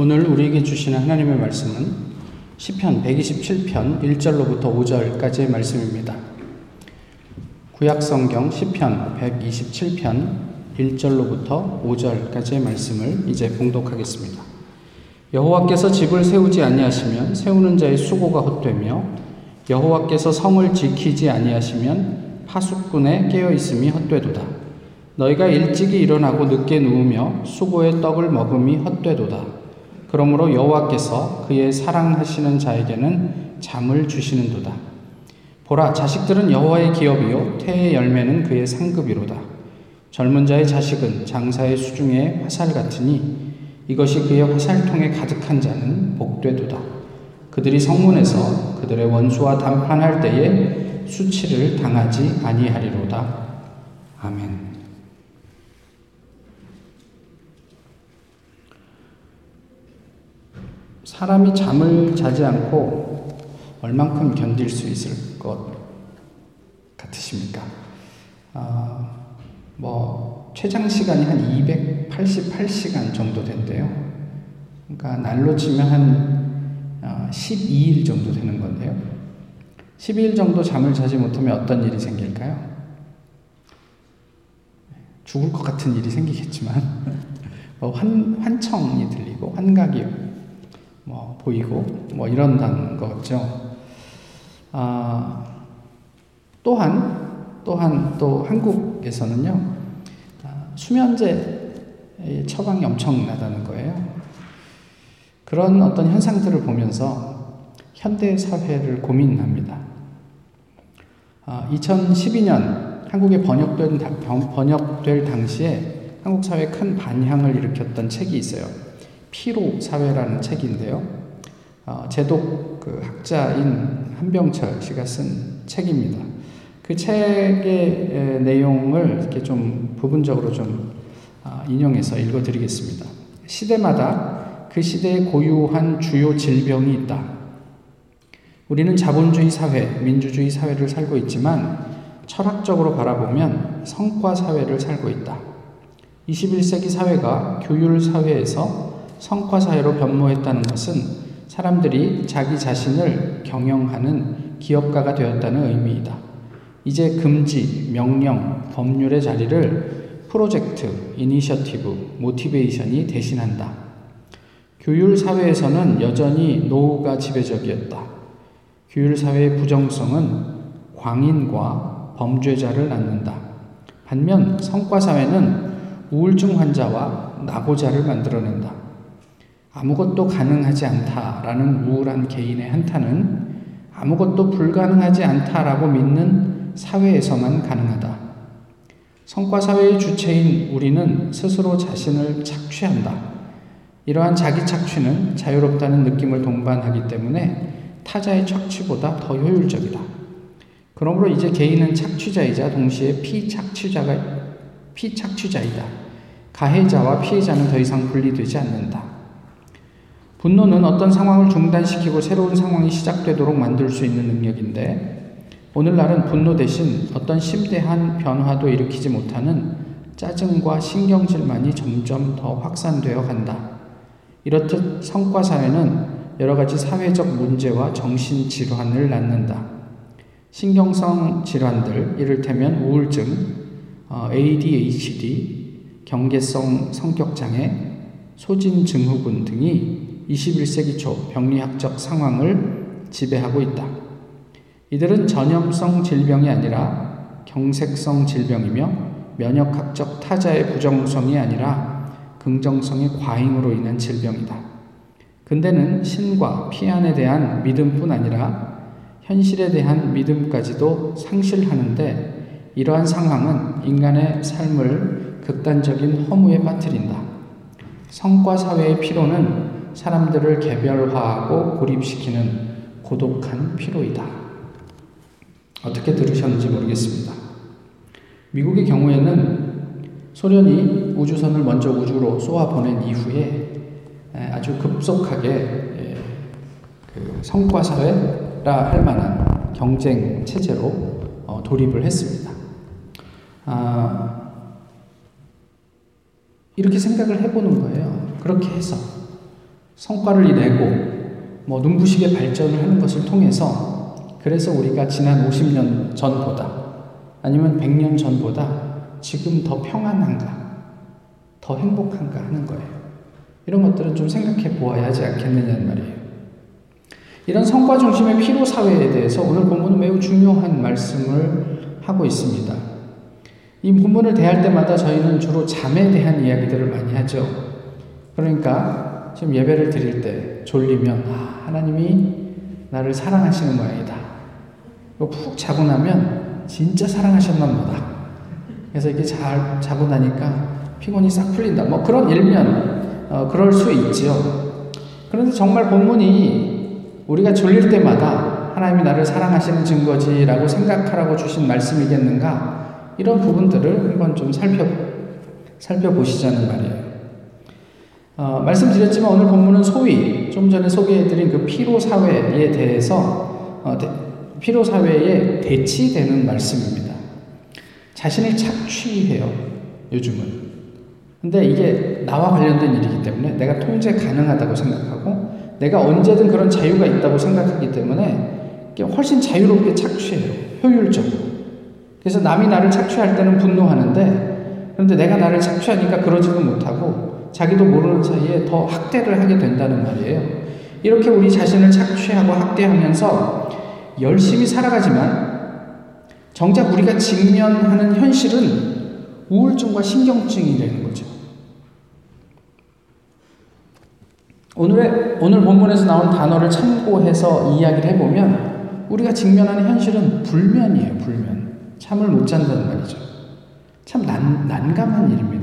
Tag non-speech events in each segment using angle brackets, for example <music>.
오늘 우리에게 주시는 하나님의 말씀은 시편 127편 1절로부터 5절까지의 말씀입니다. 구약 성경 시편 127편 1절로부터 5절까지의 말씀을 이제 봉독하겠습니다. 여호와께서 집을 세우지 아니하시면 세우는 자의 수고가 헛되며 여호와께서 성을 지키지 아니하시면 파수꾼의 깨어 있음이 헛되도다. 너희가 일찍이 일어나고 늦게 누우며 수고의 떡을 먹음이 헛되도다. 그러므로 여호와께서 그의 사랑하시는 자에게는 잠을 주시는도다. 보라 자식들은 여호와의 기업이요 태의 열매는 그의 상급이로다. 젊은 자의 자식은 장사의 수중에 화살 같으니 이것이 그의 화살통에 가득한 자는 복되도다. 그들이 성문에서 그들의 원수와 담판할 때에 수치를 당하지 아니하리로다. 아멘. 사람이 잠을 자지 않고 얼만큼 견딜 수 있을 것 같으십니까? 아, 뭐 최장 시간이 한 288시간 정도 된대요. 그러니까 날로 치면 한 12일 어, 정도 되는 건데요. 12일 정도 잠을 자지 못하면 어떤 일이 생길까요? 죽을 것 같은 일이 생기겠지만 <laughs> 뭐 환, 환청이 들리고 환각이 뭐 보이고 뭐 이런다는 거죠. 아, 또한 또한 또 한국에서는요 아, 수면제 처방이 엄청나다는 거예요. 그런 어떤 현상들을 보면서 현대 사회를 고민합니다. 아, 2012년 한국에 번역된 번역될 당시에 한국 사회에 큰 반향을 일으켰던 책이 있어요. 피로 사회라는 책인데요. 어, 제독 그 학자인 한병철 씨가 쓴 책입니다. 그 책의 내용을 이렇게 좀 부분적으로 좀 어, 인용해서 읽어드리겠습니다. 시대마다 그 시대에 고유한 주요 질병이 있다. 우리는 자본주의 사회, 민주주의 사회를 살고 있지만 철학적으로 바라보면 성과 사회를 살고 있다. 21세기 사회가 교율 사회에서 성과 사회로 변모했다는 것은 사람들이 자기 자신을 경영하는 기업가가 되었다는 의미이다. 이제 금지, 명령, 법률의 자리를 프로젝트, 이니셔티브, 모티베이션이 대신한다. 교율 사회에서는 여전히 노후가 지배적이었다. 교율 사회의 부정성은 광인과 범죄자를 낳는다. 반면 성과 사회는 우울증 환자와 낙오자를 만들어낸다. 아무것도 가능하지 않다라는 우울한 개인의 한탄은 아무것도 불가능하지 않다라고 믿는 사회에서만 가능하다. 성과 사회의 주체인 우리는 스스로 자신을 착취한다. 이러한 자기 착취는 자유롭다는 느낌을 동반하기 때문에 타자의 착취보다 더 효율적이다. 그러므로 이제 개인은 착취자이자 동시에 피착취자가 피착취자이다. 가해자와 피해자는 더 이상 분리되지 않는다. 분노는 어떤 상황을 중단시키고 새로운 상황이 시작되도록 만들 수 있는 능력인데 오늘날은 분노 대신 어떤 심대한 변화도 일으키지 못하는 짜증과 신경질만이 점점 더 확산되어 간다. 이렇듯 성과 사회는 여러 가지 사회적 문제와 정신 질환을 낳는다. 신경성 질환들, 이를테면 우울증, ADHD, 어, 경계성 성격장애, 소진증후군 등이 21세기 초 병리학적 상황을 지배하고 있다. 이들은 전염성 질병이 아니라 경색성 질병이며 면역학적 타자의 부정성이 아니라 긍정성의 과잉으로 인한 질병이다. 근대는 신과 피안에 대한 믿음뿐 아니라 현실에 대한 믿음까지도 상실하는데 이러한 상황은 인간의 삶을 극단적인 허무에 빠뜨린다. 성과 사회의 피로는 사람들을 개별화하고 고립시키는 고독한 피로이다. 어떻게 들으셨는지 모르겠습니다. 미국의 경우에는 소련이 우주선을 먼저 우주로 쏘아 보낸 이후에 아주 급속하게 그 성과 사회라 할 만한 경쟁 체제로 어, 돌입을 했습니다. 아, 이렇게 생각을 해보는 거예요. 그렇게 해서 성과를 내고 뭐 눈부시게 발전을 하는 것을 통해서 그래서 우리가 지난 50년 전보다 아니면 100년 전보다 지금 더 평안한가, 더 행복한가 하는 거예요. 이런 것들은 좀 생각해 보아야 하지 않겠느냐는 말이에요. 이런 성과 중심의 피로 사회에 대해서 오늘 본문은 매우 중요한 말씀을 하고 있습니다. 이 본문을 대할 때마다 저희는 주로 잠에 대한 이야기들을 많이 하죠. 그러니까 지금 예배를 드릴 때 졸리면 아, 하나님이 나를 사랑하시는 모양이다. 푹 자고 나면 진짜 사랑하셨나 보다. 그래서 이게 잘 자고 나니까 피곤이 싹 풀린다. 뭐 그런 일면 어, 그럴 수 있지요. 그런데 정말 본문이 우리가 졸릴 때마다 하나님이 나를 사랑하시는 증거지라고 생각하라고 주신 말씀이겠는가? 이런 부분들을 한번 좀 살펴 살펴보시자는 말이에요. 어, 말씀드렸지만 오늘 본문은 소위 좀 전에 소개해드린 그 피로 사회에 대해서 어, 대, 피로 사회에 대치되는 말씀입니다. 자신을 착취해요. 요즘은. 근데 이게 나와 관련된 일이기 때문에 내가 통제 가능하다고 생각하고 내가 언제든 그런 자유가 있다고 생각하기 때문에 훨씬 자유롭게 착취해요. 효율적으로. 그래서 남이 나를 착취할 때는 분노하는데 그런데 내가 나를 착취하니까 그러지도 못하고 자기도 모르는 사이에 더 학대를 하게 된다는 말이에요. 이렇게 우리 자신을 착취하고 학대하면서 열심히 살아가지만 정작 우리가 직면하는 현실은 우울증과 신경증이 되는 거죠. 오늘의, 오늘 본문에서 나온 단어를 참고해서 이야기를 해보면 우리가 직면하는 현실은 불면이에요, 불면. 잠을 못 잔다는 말이죠. 참 난, 난감한 일입니다.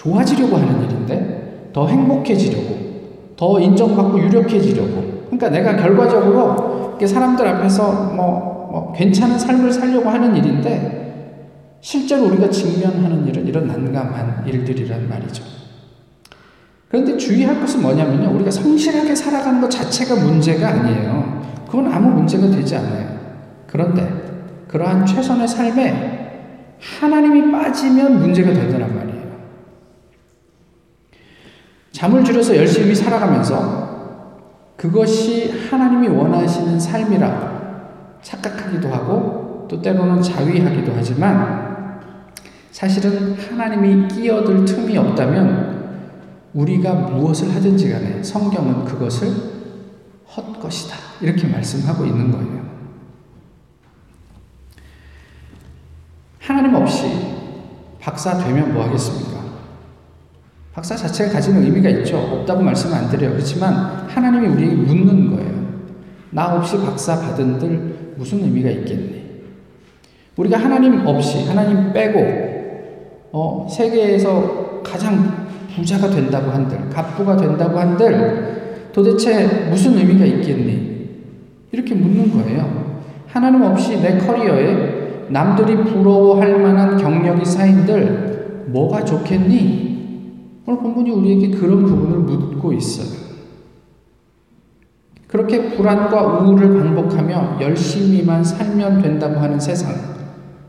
좋아지려고 하는 일인데 더 행복해지려고, 더 인정받고 유력해지려고. 그러니까 내가 결과적으로 사람들 앞에서 뭐, 뭐 괜찮은 삶을 살려고 하는 일인데 실제로 우리가 직면하는 일은 이런 난감한 일들이란 말이죠. 그런데 주의할 것은 뭐냐면요. 우리가 성실하게 살아가는 것 자체가 문제가 아니에요. 그건 아무 문제가 되지 않아요. 그런데 그러한 최선의 삶에 하나님이 빠지면 문제가 되더란 말이에요. 잠을 줄여서 열심히 살아가면서 그것이 하나님이 원하시는 삶이라 착각하기도 하고 또 때로는 자위하기도 하지만 사실은 하나님이 끼어들 틈이 없다면 우리가 무엇을 하든지 간에 성경은 그것을 헛것이다. 이렇게 말씀하고 있는 거예요. 하나님 없이 박사 되면 뭐 하겠습니까? 박사 자체가 가지는 의미가 있죠. 없다고 말씀 안 드려요. 그렇지만 하나님이 우리에게 묻는 거예요. 나 없이 박사 받은들 무슨 의미가 있겠니? 우리가 하나님 없이, 하나님 빼고, 어, 세계에서 가장 부자가 된다고 한들, 갑부가 된다고 한들 도대체 무슨 의미가 있겠니? 이렇게 묻는 거예요. 하나님 없이 내 커리어에 남들이 부러워할 만한 경력이 쌓인들 뭐가 좋겠니? 오늘 본문이 우리에게 그런 부분을 묻고 있어요. 그렇게 불안과 우울을 반복하며 열심히만 살면 된다고 하는 세상,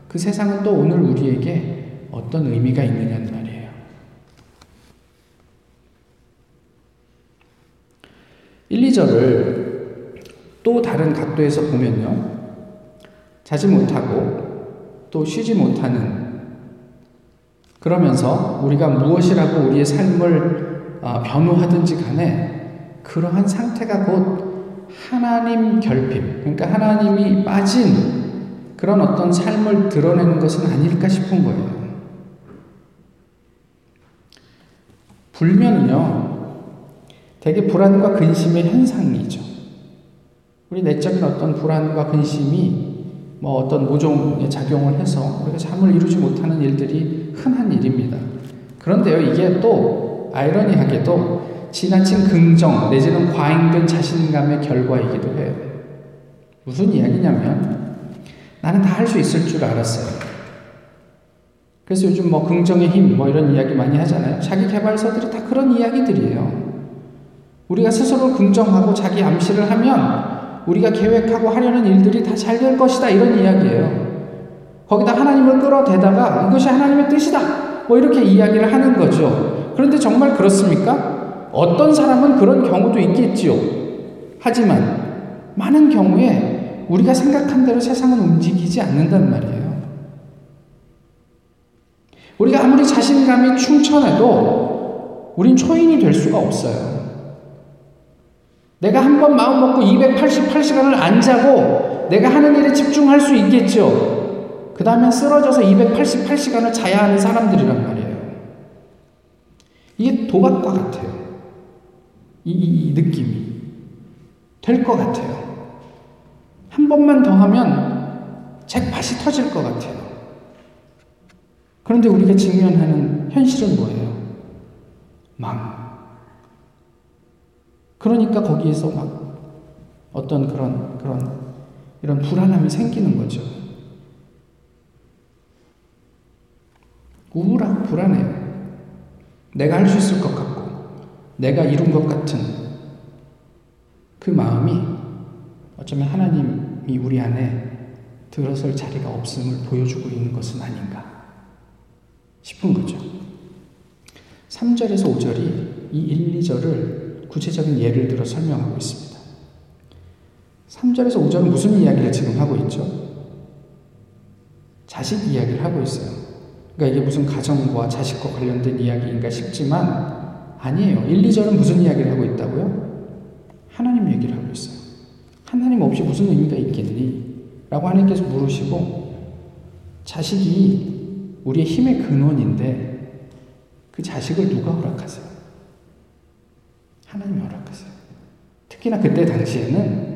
그 세상은 또 오늘 우리에게 어떤 의미가 있느냐는 말이에요. 1, 2절을 또 다른 각도에서 보면요. 자지 못하고 또 쉬지 못하는 그러면서 우리가 무엇이라고 우리의 삶을 어, 변호하든지 간에 그러한 상태가 곧 하나님 결핍, 그러니까 하나님이 빠진 그런 어떤 삶을 드러내는 것은 아닐까 싶은 거예요. 불면은요, 대개 불안과 근심의 현상이죠. 우리 내적인 어떤 불안과 근심이 뭐 어떤 모종의 작용을 해서 우리가 잠을 이루지 못하는 일들이 흔한. 그런데요, 이게 또 아이러니하게도 지나친 긍정 내지는 과잉된 자신감의 결과이기도 해요. 무슨 이야기냐면 나는 다 할 수 있을 줄 알았어요. 그래서 요즘 뭐 긍정의 힘 뭐 이런 이야기 많이 하잖아요. 자기 개발서들이 다 그런 이야기들이에요. 우리가 스스로 긍정하고 자기 암시를 하면 우리가 계획하고 하려는 일들이 다 잘 될 것이다 이런 이야기예요. 거기다 하나님을 끌어대다가 이것이 하나님의 뜻이다 뭐 이렇게 이야기를 하는 거죠. 그런데 정말 그렇습니까? 어떤 사람은 그런 경우도 있겠지요. 하지만 많은 경우에 우리가 생각한 대로 세상은 움직이지 않는단 말이에요. 우리가 아무리 자신감이 충천해도 우린 초인이 될 수가 없어요. 내가 한 번 마음 먹고 288시간을 안 자고 내가 하는 일에 집중할 수 있겠죠. 그 다음에 쓰러져서 288시간을 자야 하는 사람들이란 말이에요. 이게 도박과 같아요. 이, 이, 이 느낌이. 될 것 같아요. 한 번만 더 하면 잭팟이 터질 것 같아요. 그런데 우리가 직면하는 현실은 뭐예요? 망. 그러니까 거기에서 막 어떤 그런, 그런, 이런 불안함이 생기는 거죠. 우울하고 불안해요. 내가 할 수 있을 것 같고, 내가 이룬 것 같은 그 마음이 어쩌면 하나님이 우리 안에 들어설 자리가 없음을 보여주고 있는 것은 아닌가 싶은 거죠. 3절에서 5절이 이 1, 2절을 구체적인 예를 들어 설명하고 있습니다. 3절에서 5절은 무슨 이야기를 지금 하고 있죠? 자식 이야기를 하고 있어요. 그러니까 이게 무슨 가정과 자식과 관련된 이야기인가 싶지만 아니에요. 1, 2절은 무슨 이야기를 하고 있다고요? 하나님 얘기를 하고 있어요. 하나님 없이 무슨 의미가 있겠니? 라고 하나님께서 물으시고 자식이 우리의 힘의 근원인데 그 자식을 누가 허락하세요? 하나님이 허락하세요. 특히나 그때 당시에는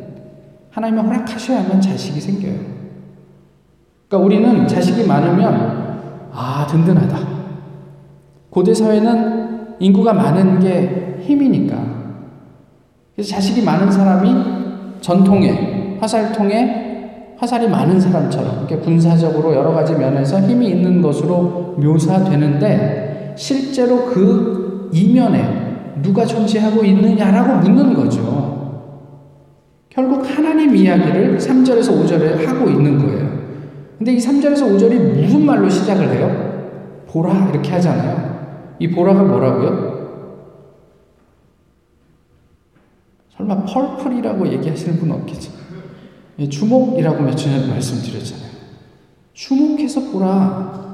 하나님이 허락하셔야만 자식이 생겨요. 그러니까 우리는 자식이 많으면 아 든든하다. 고대 사회는 인구가 많은 게 힘이니까. 그래서 자식이 많은 사람이 전통에 화살통에 화살이 많은 사람처럼 이렇게 군사적으로 여러 가지 면에서 힘이 있는 것으로 묘사되는데 실제로 그 이면에 누가 존재하고 있느냐라고 묻는 거죠. 결국 하나님 이야기를 3절에서 5절에 하고 있는 거예요. 근데 이 3절에서 5절이 무슨 말로 시작을 해요? 보라 이렇게 하잖아요. 이 보라가 뭐라고요? 설마 펄플이라고 얘기하시는 분 없겠죠? 예, 주목이라고 며칠 전에 말씀드렸잖아요. 주목해서 보라.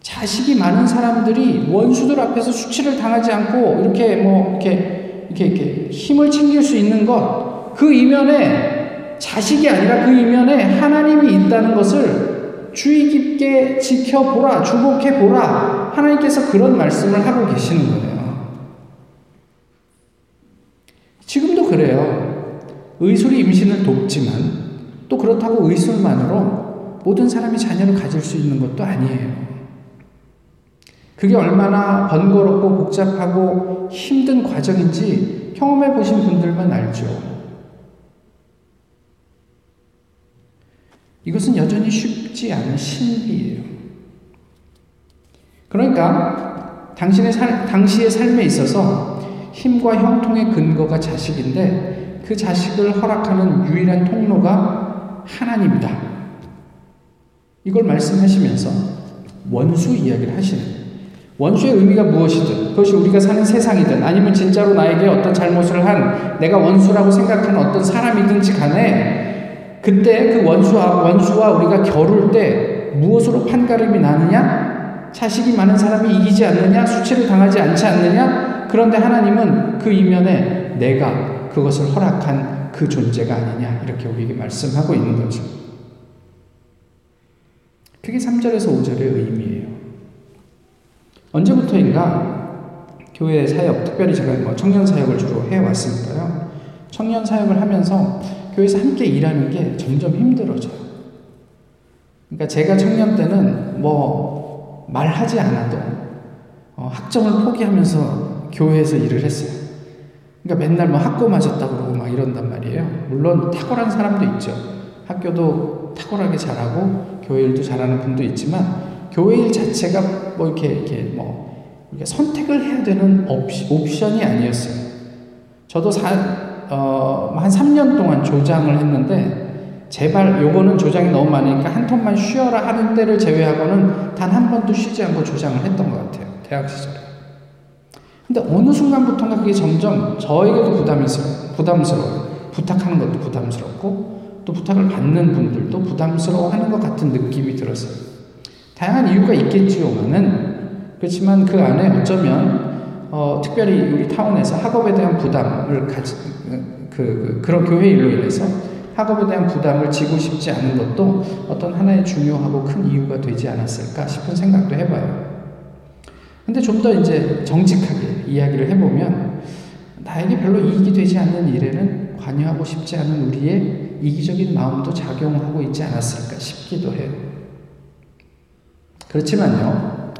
자식이 많은 사람들이 원수들 앞에서 수치를 당하지 않고 이렇게 뭐 이렇게 이렇게 이렇게 힘을 챙길 수 있는 것 그 이면에 자식이 아니라 그 이면에 하나님이 있다는 것을 주의 깊게 지켜보라, 주목해보라. 하나님께서 그런 말씀을 하고 계시는 거예요. 지금도 그래요. 의술이 임신을 돕지만 또 그렇다고 의술만으로 모든 사람이 자녀를 가질 수 있는 것도 아니에요. 그게 얼마나 번거롭고 복잡하고 힘든 과정인지 경험해 보신 분들만 알죠. 이것은 여전히 쉽지 않은 신비예요. 그러니까 당신의 살, 당시의 삶에 있어서 힘과 형통의 근거가 자식인데 그 자식을 허락하는 유일한 통로가 하나님이다. 이걸 말씀하시면서 원수 이야기를 하시는 원수의 의미가 무엇이든 그것이 우리가 사는 세상이든 아니면 진짜로 나에게 어떤 잘못을 한 내가 원수라고 생각하는 어떤 사람이든지 간에 그때 그 원수와, 원수와 우리가 겨룰 때 무엇으로 판가름이 나느냐? 자식이 많은 사람이 이기지 않느냐? 수치를 당하지 않지 않느냐? 그런데 하나님은 그 이면에 내가 그것을 허락한 그 존재가 아니냐? 이렇게 우리에게 말씀하고 있는 거죠. 그게 3절에서 5절의 의미예요. 언제부터인가 교회 사역, 특별히 제가 뭐 청년 사역을 주로 해왔으니까요. 청년 사역을 하면서 교회에서 함께 일하는 게 점점 힘들어져요. 그러니까 제가 청년 때는 뭐 말하지 않아도 어, 학점을 포기하면서 교회에서 일을 했어요. 그러니까 맨날 뭐 학고 맞았다 그러고 막 이런단 말이에요. 물론 탁월한 사람도 있죠. 학교도 탁월하게 잘하고 교회 일도 잘하는 분도 있지만 교회 일 자체가 뭐 이렇게 이렇게 뭐 선택을 해야 되는 옵션이 아니었어요. 저도 사, 어, 한 3년 동안 조장을 했는데 제발 요거는 조장이 너무 많으니까 한 턴만 쉬어라 하는 때를 제외하고는 단 한 번도 쉬지 않고 조장을 했던 것 같아요. 대학 시절에. 근데 어느 순간부터인가 그게 점점 저에게도 부담스러워, 부담스러워요. 부탁하는 것도 부담스럽고 또 부탁을 받는 분들도 부담스러워하는 것 같은 느낌이 들었어요. 다양한 이유가 있겠지요만은 그렇지만 그 안에 어쩌면 어, 특별히 우리 타운에서 학업에 대한 부담을 가지 그, 그 그런 교회 일로 인해서 학업에 대한 부담을 지고 싶지 않은 것도 어떤 하나의 중요하고 큰 이유가 되지 않았을까 싶은 생각도 해봐요. 근데 좀 더 이제 정직하게 이야기를 해보면 나에게 별로 이익이 되지 않는 일에는 관여하고 싶지 않은 우리의 이기적인 마음도 작용하고 있지 않았을까 싶기도 해요. 그렇지만요,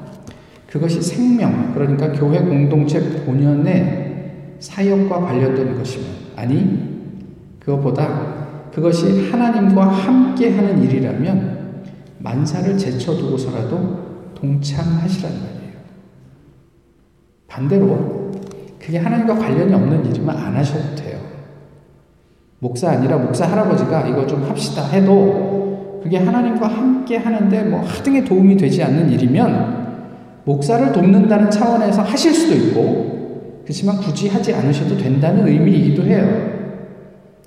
그것이 생명, 그러니까 교회 공동체 본연의 사역과 관련된 것이면, 아니, 그것보다 그것이 하나님과 함께 하는 일이라면 만사를 제쳐두고서라도 동참하시란 말이에요. 반대로 그게 하나님과 관련이 없는 일이면 안 하셔도 돼요. 목사 아니라 목사 할아버지가 이거 좀 합시다 해도 그게 하나님과 함께 하는데 뭐 하등에 도움이 되지 않는 일이면 목사를 돕는다는 차원에서 하실 수도 있고 그렇지만 굳이 하지 않으셔도 된다는 의미이기도 해요.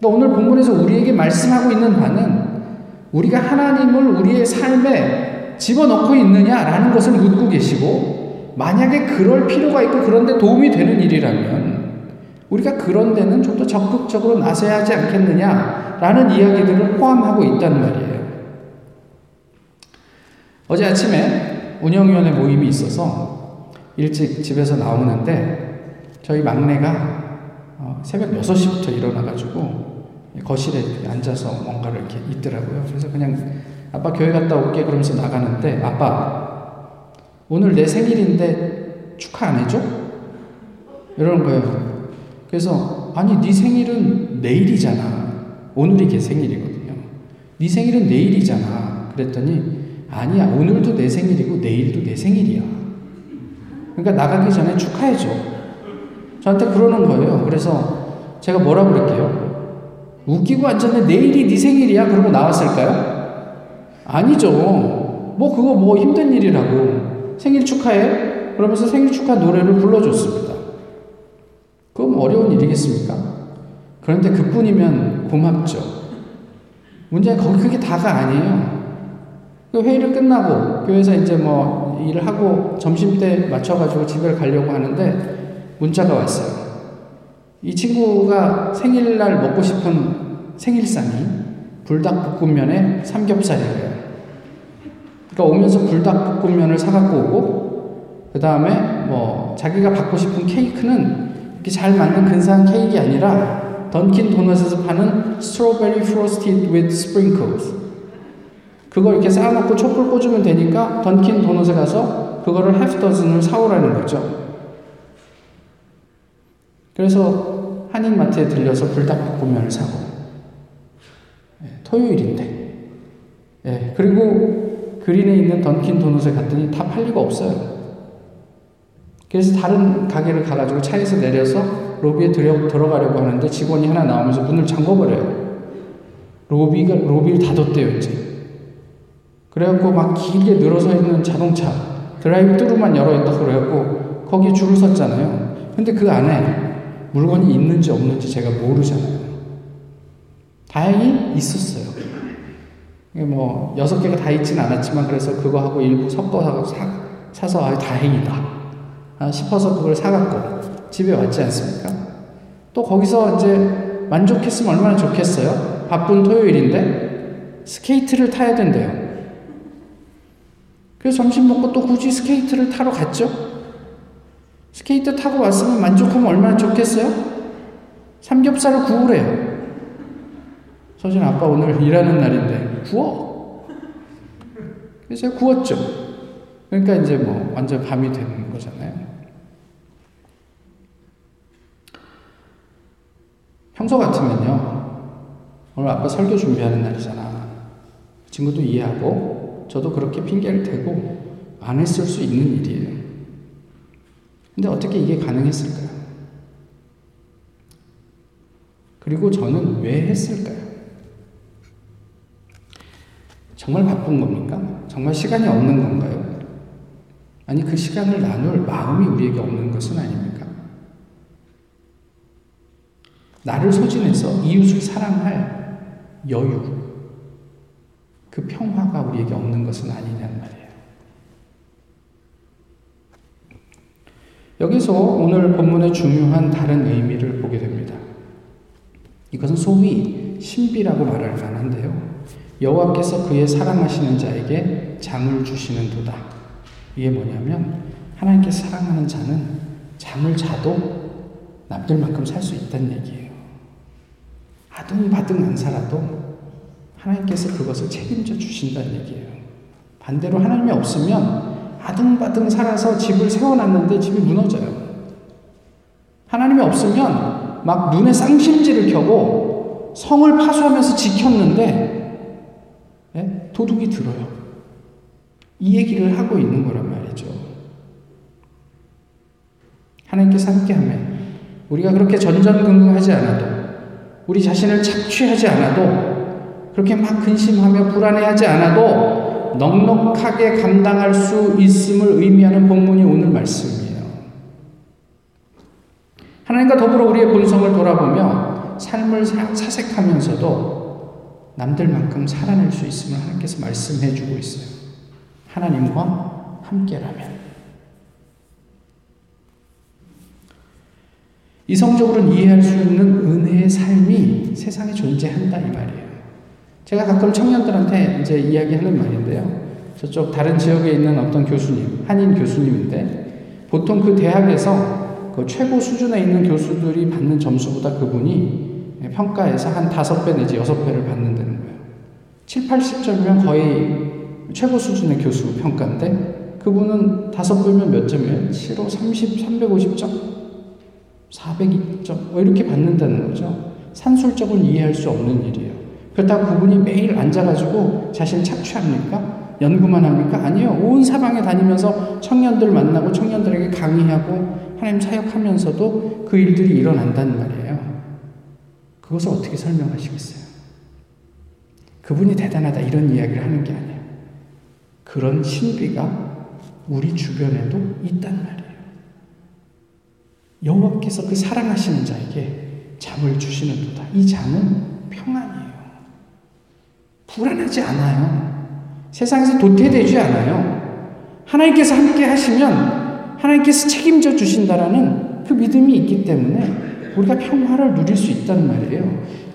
오늘 본문에서 우리에게 말씀하고 있는 바는 우리가 하나님을 우리의 삶에 집어넣고 있느냐라는 것을 묻고 계시고 만약에 그럴 필요가 있고 그런데 도움이 되는 일이라면 우리가 그런 데는 좀 더 적극적으로 나서야 하지 않겠느냐라는 이야기들을 포함하고 있단 말이에요. 어제 아침에 운영위원회 모임이 있어서 일찍 집에서 나오는데 저희 막내가 어, 새벽 6시부터 일어나가지고 거실에 앉아서 뭔가를 이렇게 있더라고요. 그래서 그냥 아빠 교회 갔다 올게 그러면서 나가는데 아빠 오늘 내 생일인데 축하 안 해줘? 이러는 거예요. 그래서 아니 네 생일은 내일이잖아. 오늘이 걔 생일이거든요. 네 생일은 내일이잖아. 그랬더니 아니야 오늘도 내 생일이고 내일도 내 생일이야. 그러니까 나가기 전에 축하해줘. 저한테 그러는 거예요. 그래서 제가 뭐라 그럴게요? 웃기고 앉았네 내일이 네 생일이야 그러고 나왔을까요? 아니죠. 뭐 그거 뭐 힘든 일이라고. 생일 축하해? 그러면서 생일 축하 노래를 불러줬습니다. 그건 어려운 일이겠습니까? 그런데 그뿐이면 고맙죠. 문제는 거기 그게 다가 아니에요. 그 회의를 끝나고 교회에서 이제 뭐 일을 하고 점심 때 맞춰가지고 집에 가려고 하는데 문자가 왔어요. 이 친구가 생일날 먹고 싶은 생일상이 불닭볶음면에 삼겹살이에요. 그러니까 오면서 불닭볶음면을 사갖고 오고 그 다음에 뭐 자기가 받고 싶은 케이크는 이렇게 잘 만든 근사한 케이크가 아니라 던킨 도넛에서 파는 strawberry frosted with sprinkles 그걸 이렇게 쌓아놓고 촛불 꽂으면 되니까 던킨 도넛에 가서 그거를 dozen을 사오라는 거죠. 그래서 한인마트에 들려서 불닭볶음면을 사고 예, 토요일인데 예, 그리고 그린에 있는 던킨 도넛에 갔더니 다 팔리고 없어요. 그래서 다른 가게를 가가지고 차에서 내려서 로비에 들어, 들어가려고 하는데 직원이 하나 나오면서 문을 잠궈버려요. 로비가, 로비를 닫았대요, 이제. 그래갖고 막 길게 늘어서 있는 자동차, 드라이브 뚜루만 열어있다 그래갖고 거기에 줄을 섰잖아요. 근데 그 안에 물건이 있는지 없는지 제가 모르잖아요. 다행히 있었어요. 뭐 여섯 개가 다 있지는 않았지만 그래서 그거하고 일부 섞어서 사, 사서 아 다행이다 아, 싶어서 그걸 사갖고 집에 왔지 않습니까? 또 거기서 이제 만족했으면 얼마나 좋겠어요? 바쁜 토요일인데 스케이트를 타야 된대요. 그래서 점심 먹고 또 굳이 스케이트를 타러 갔죠? 스케이트 타고 왔으면 만족하면 얼마나 좋겠어요? 삼겹살을 구우래요. 서진 아빠 오늘 일하는 날인데 구워. 그래서 구웠죠. 그러니까 이제 뭐 완전 밤이 되는 거잖아요. 평소 같으면요. 오늘 아빠 설교 준비하는 날이잖아. 친구도 이해하고 저도 그렇게 핑계를 대고 안 했을 수 있는 일이에요. 근데 어떻게 이게 가능했을까요? 그리고 저는 왜 했을까요? 정말 바쁜 겁니까? 정말 시간이 없는 건가요? 아니, 그 시간을 나눌 마음이 우리에게 없는 것은 아닙니까? 나를 소진해서 이웃을 사랑할 여유, 그 평화가 우리에게 없는 것은 아니냔 말이에요. 여기서 오늘 본문의 중요한 다른 의미를 보게 됩니다. 이것은 소위 신비라고 말할 만한데요. 여호와께서 그의 사랑하시는 자에게 장을 주시는 도다. 이게 뭐냐면 하나님께서 사랑하는 자는 잠을 자도 남들만큼 살 수 있다는 얘기예요. 아둥바둥 안 살아도 하나님께서 그것을 책임져 주신다는 얘기예요. 반대로 하나님이 없으면 아둥바둥 살아서 집을 세워놨는데 집이 무너져요. 하나님이 없으면 막 눈에 쌍심지를 켜고 성을 파수하면서 지켰는데 예? 도둑이 들어요. 이 얘기를 하고 있는 거란 말이죠. 하나님께서 함께하면 우리가 그렇게 전전긍긍하지 않아도 우리 자신을 착취하지 않아도 그렇게 막 근심하며 불안해하지 않아도 넉넉하게 감당할 수 있음을 의미하는 본문이 오늘 말씀이에요. 하나님과 더불어 우리의 본성을 돌아보며 삶을 사색하면서도 남들만큼 살아낼 수 있음을 하나님께서 말씀해 주고 있어요. 하나님과 함께라면. 이성적으로는 이해할 수 있는 은혜의 삶이 세상에 존재한다 이 말이에요. 제가 가끔 청년들한테 이제 이야기하는 말인데요. 저쪽 다른 지역에 있는 어떤 교수님, 한인 교수님인데 보통 그 대학에서 그 최고 수준에 있는 교수들이 받는 점수보다 그분이 평가에서 한 다섯 배 내지 여섯 배를 받는다는 거예요. 7, 80점이면 거의 최고 수준의 교수 평가인데 그분은 다섯 배면 몇 점이에요? 7호 30, 350점? 402점? 뭐 이렇게 받는다는 거죠. 산술적으로 이해할 수 없는 일이에요. 그렇다고 그분이 매일 앉아가지고 자신을 착취합니까? 연구만 합니까? 아니요. 온 사방에 다니면서 청년들 만나고 청년들에게 강의하고 하나님 사역하면서도 그 일들이 일어난다는 말이에요. 그것을 어떻게 설명하시겠어요? 그분이 대단하다 이런 이야기를 하는 게 아니에요. 그런 신비가 우리 주변에도 있단 말이에요. 여호와께서 그 사랑하시는 자에게 잠을 주시는 도다. 이 잠은 평안이에요. 불안하지 않아요. 세상에서 도태되지 않아요. 하나님께서 함께 하시면 하나님께서 책임져 주신다라는 그 믿음이 있기 때문에 우리가 평화를 누릴 수 있다는 말이에요.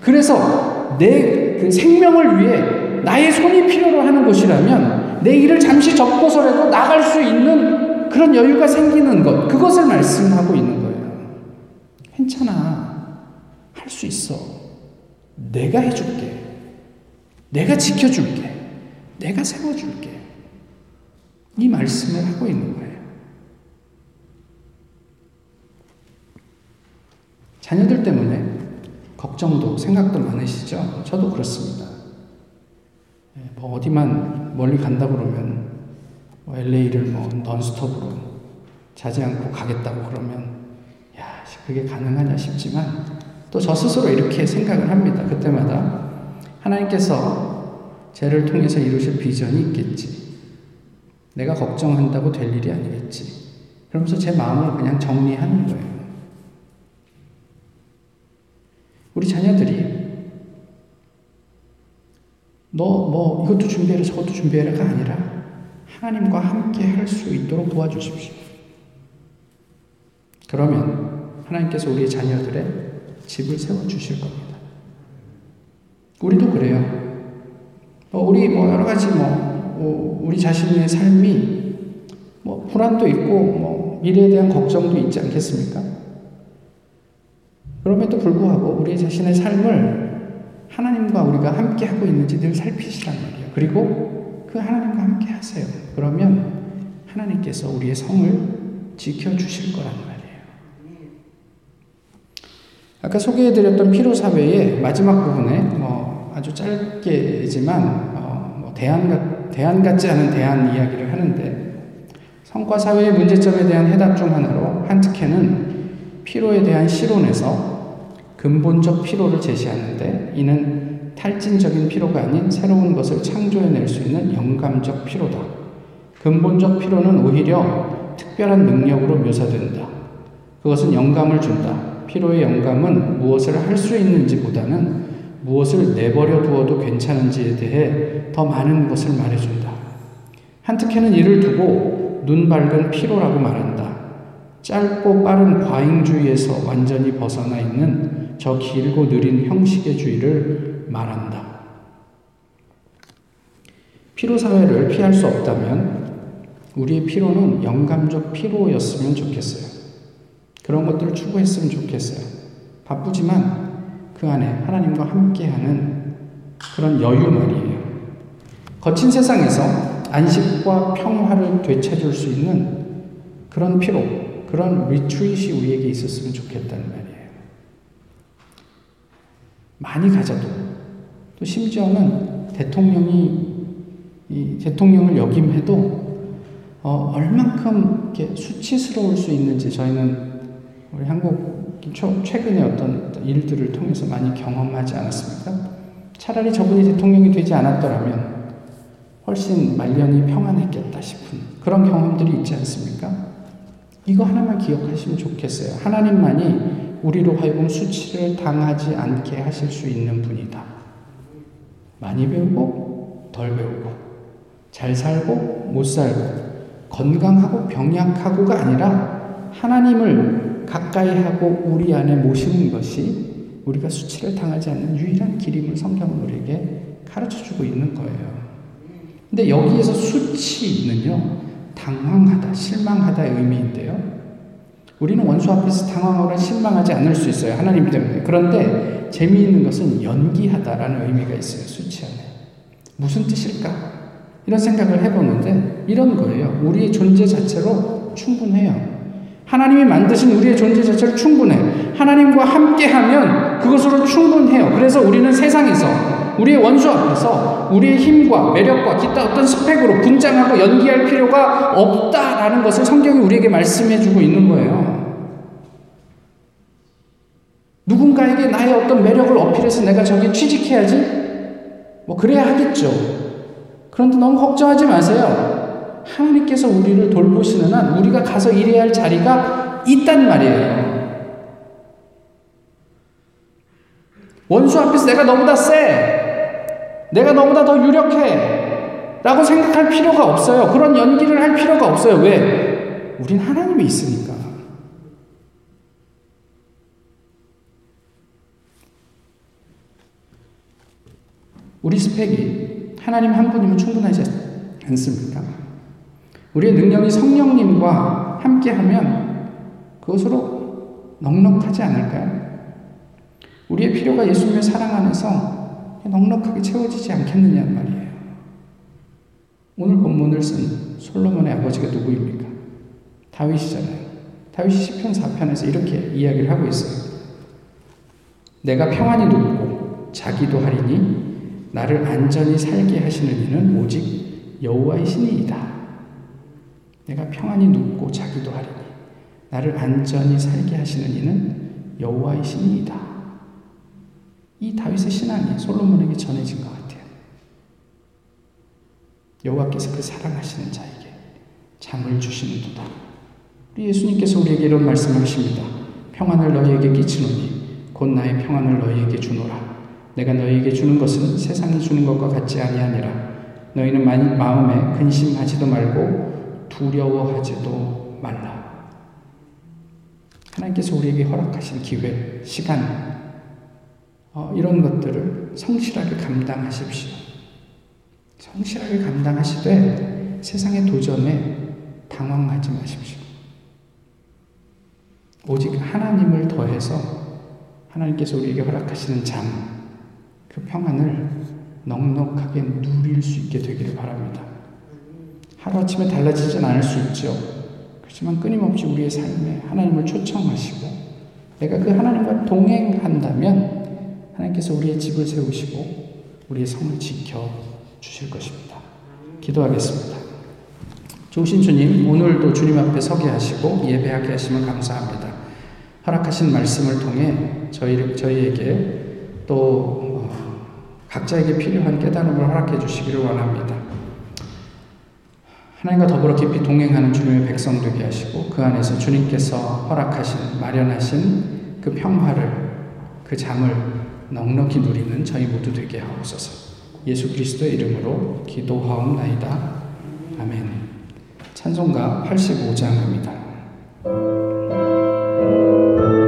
그래서 내 그 생명을 위해 나의 손이 필요로 하는 곳이라면 내 일을 잠시 접고서라도 나갈 수 있는 그런 여유가 생기는 것, 그것을 말씀하고 있는 거예요. 괜찮아. 할 수 있어. 내가 해줄게. 내가 지켜줄게. 내가 세워줄게. 이 말씀을 하고 있는 거예요. 자녀들 때문에 걱정도 생각도 많으시죠? 저도 그렇습니다. 예, 뭐 어디만 멀리 간다 그러면 뭐 LA를 뭐 넌스톱으로 자지 않고 가겠다고 그러면 야 그게 가능하냐 싶지만 또 저 스스로 이렇게 생각을 합니다. 그때마다 하나님께서 죄를 통해서 이루실 비전이 있겠지. 내가 걱정한다고 될 일이 아니겠지. 그러면서 제 마음을 그냥 정리하는 거예요. 우리 자녀들이 너 뭐 이것도 준비해라 저것도 준비해라가 아니라 하나님과 함께 할 수 있도록 도와주십시오. 그러면 하나님께서 우리 자녀들의 집을 세워 주실 겁니다. 우리도 그래요. 뭐 우리 뭐 여러 가지 뭐 우리 자신의 삶이 뭐 불안도 있고 뭐 미래에 대한 걱정도 있지 않겠습니까? 그럼에도 불구하고 우리 자신의 삶을 하나님과 우리가 함께 하고 있는지 늘 살피시란 말이에요. 그리고 그 하나님과 함께 하세요. 그러면 하나님께서 우리의 성을 지켜주실 거란 말이에요. 아까 소개해드렸던 피로사회의 마지막 부분에 뭐 아주 짧게지만 어 뭐 대안, 대안 같지 않은 대안 이야기를 하는데 성과 사회의 문제점에 대한 해답 중 하나로 한트케는 피로에 대한 실론에서 근본적 피로를 제시하는데 이는 탈진적인 피로가 아닌 새로운 것을 창조해낼 수 있는 영감적 피로다. 근본적 피로는 오히려 특별한 능력으로 묘사된다. 그것은 영감을 준다. 피로의 영감은 무엇을 할 수 있는지보다는 무엇을 내버려 두어도 괜찮은지에 대해 더 많은 것을 말해준다. 한특혜는 이를 두고 눈 밝은 피로라고 말한다. 짧고 빠른 과잉주의에서 완전히 벗어나 있는 저 길고 느린 형식의 주의를 말한다. 피로 사회를 피할 수 없다면 우리의 피로는 영감적 피로였으면 좋겠어요. 그런 것들을 추구했으면 좋겠어요. 바쁘지만 그 안에 하나님과 함께하는 그런 여유 말이에요. 거친 세상에서 안식과 평화를 되찾을 수 있는 그런 피로, 그런 리트릿이 우리에게 있었으면 좋겠다는 말이에요. 많이 가져도 또 심지어는 대통령이 이 대통령을 역임해도 어, 얼만큼 이렇게 수치스러울 수 있는지 저희는 우리 한국 최근에 어떤 일들을 통해서 많이 경험하지 않았습니까? 차라리 저분이 대통령이 되지 않았더라면 훨씬 말년이 평안했겠다 싶은 그런 경험들이 있지 않습니까? 이거 하나만 기억하시면 좋겠어요. 하나님만이 우리로 하여금 수치를 당하지 않게 하실 수 있는 분이다. 많이 배우고 덜 배우고 잘 살고 못 살고 건강하고 병약하고가 아니라 하나님을 가까이 하고 우리 안에 모시는 것이 우리가 수치를 당하지 않는 유일한 길임을 성경은 우리에게 가르쳐 주고 있는 거예요. 근데 여기에서 수치는요, 당황하다, 실망하다의 의미인데요. 우리는 원수 앞에서 당황하거나 실망하지 않을 수 있어요. 하나님 때문에. 그런데 재미있는 것은 연기하다라는 의미가 있어요. 수치 안에. 무슨 뜻일까? 이런 생각을 해보는데 이런 거예요. 우리의 존재 자체로 충분해요. 하나님이 만드신 우리의 존재 자체로 충분해. 하나님과 함께하면 그것으로 충분해요. 그래서 우리는 세상에서 우리의 원수 앞에서 우리의 힘과 매력과 기타 어떤 스펙으로 분장하고 연기할 필요가 없다라는 것을 성경이 우리에게 말씀해 주고 있는 거예요. 누군가에게 나의 어떤 매력을 어필해서 내가 저기 취직해야지? 뭐, 그래야 하겠죠. 그런데 너무 걱정하지 마세요. 하나님께서 우리를 돌보시는 한 우리가 가서 일해야 할 자리가 있단 말이에요. 원수 앞에서 내가 너보다 세. 내가 너보다 더 유력해. 라고 생각할 필요가 없어요. 그런 연기를 할 필요가 없어요. 왜? 우린 하나님이 있으니까. 우리 스펙이 하나님 한 분이면 충분하지 않습니까? 우리의 능력이 성령님과 함께하면 그것으로 넉넉하지 않을까요? 우리의 필요가 예수님의 사랑 안에서 넉넉하게 채워지지 않겠느냐는 말이에요. 오늘 본문을 쓴 솔로몬의 아버지가 누구입니까? 다윗이잖아요. 다윗이 시편 4편에서 이렇게 이야기를 하고 있어요. 내가 평안히 눕고 자기도 하리니 나를 안전히 살게 하시는 이는 오직 여호와의 신이이다. 내가 평안히 눕고 자기도 하리니 나를 안전히 살게 하시는 이는 여호와의 신이이다. 이 다윗의 신앙이 솔로몬에게 전해진 것 같아요. 여호와께서 그 사랑하시는 자에게 잠을 주시는도다. 우리 예수님께서 우리에게 이런 말씀을 하십니다. 평안을 너희에게 끼치노니 곧 나의 평안을 너희에게 주노라. 내가 너희에게 주는 것은 세상이 주는 것과 같지 아니하니라. 너희는 마음에 근심하지도 말고 두려워하지도 말라. 하나님께서 우리에게 허락하신 기회, 시간, 어, 이런 것들을 성실하게 감당하십시오. 성실하게 감당하시되 세상의 도전에 당황하지 마십시오. 오직 하나님을 더해서 하나님께서 우리에게 허락하시는 잠, 그 평안을 넉넉하게 누릴 수 있게 되기를 바랍니다. 하루아침에 달라지진 않을 수 있죠. 그렇지만 끊임없이 우리의 삶에 하나님을 초청하시고 내가 그 하나님과 동행한다면 하나님께서 우리의 집을 세우시고 우리의 성을 지켜 주실 것입니다. 기도하겠습니다. 좋으신 주님, 오늘도 주님 앞에 서게 하시고 예배하게 하시면 감사합니다. 허락하신 말씀을 통해 저희, 저희에게 또 어, 각자에게 필요한 깨달음을 허락해 주시기를 원합니다. 하나님과 더불어 깊이 동행하는 주님의 백성 되게 하시고 그 안에서 주님께서 허락하신 마련하신 그 평화를 그 잠을 넉넉히 누리는 저희 모두 되게 하옵소서. 예수 그리스도의 이름으로 기도하옵나이다. 아멘. 찬송가 85장입니다.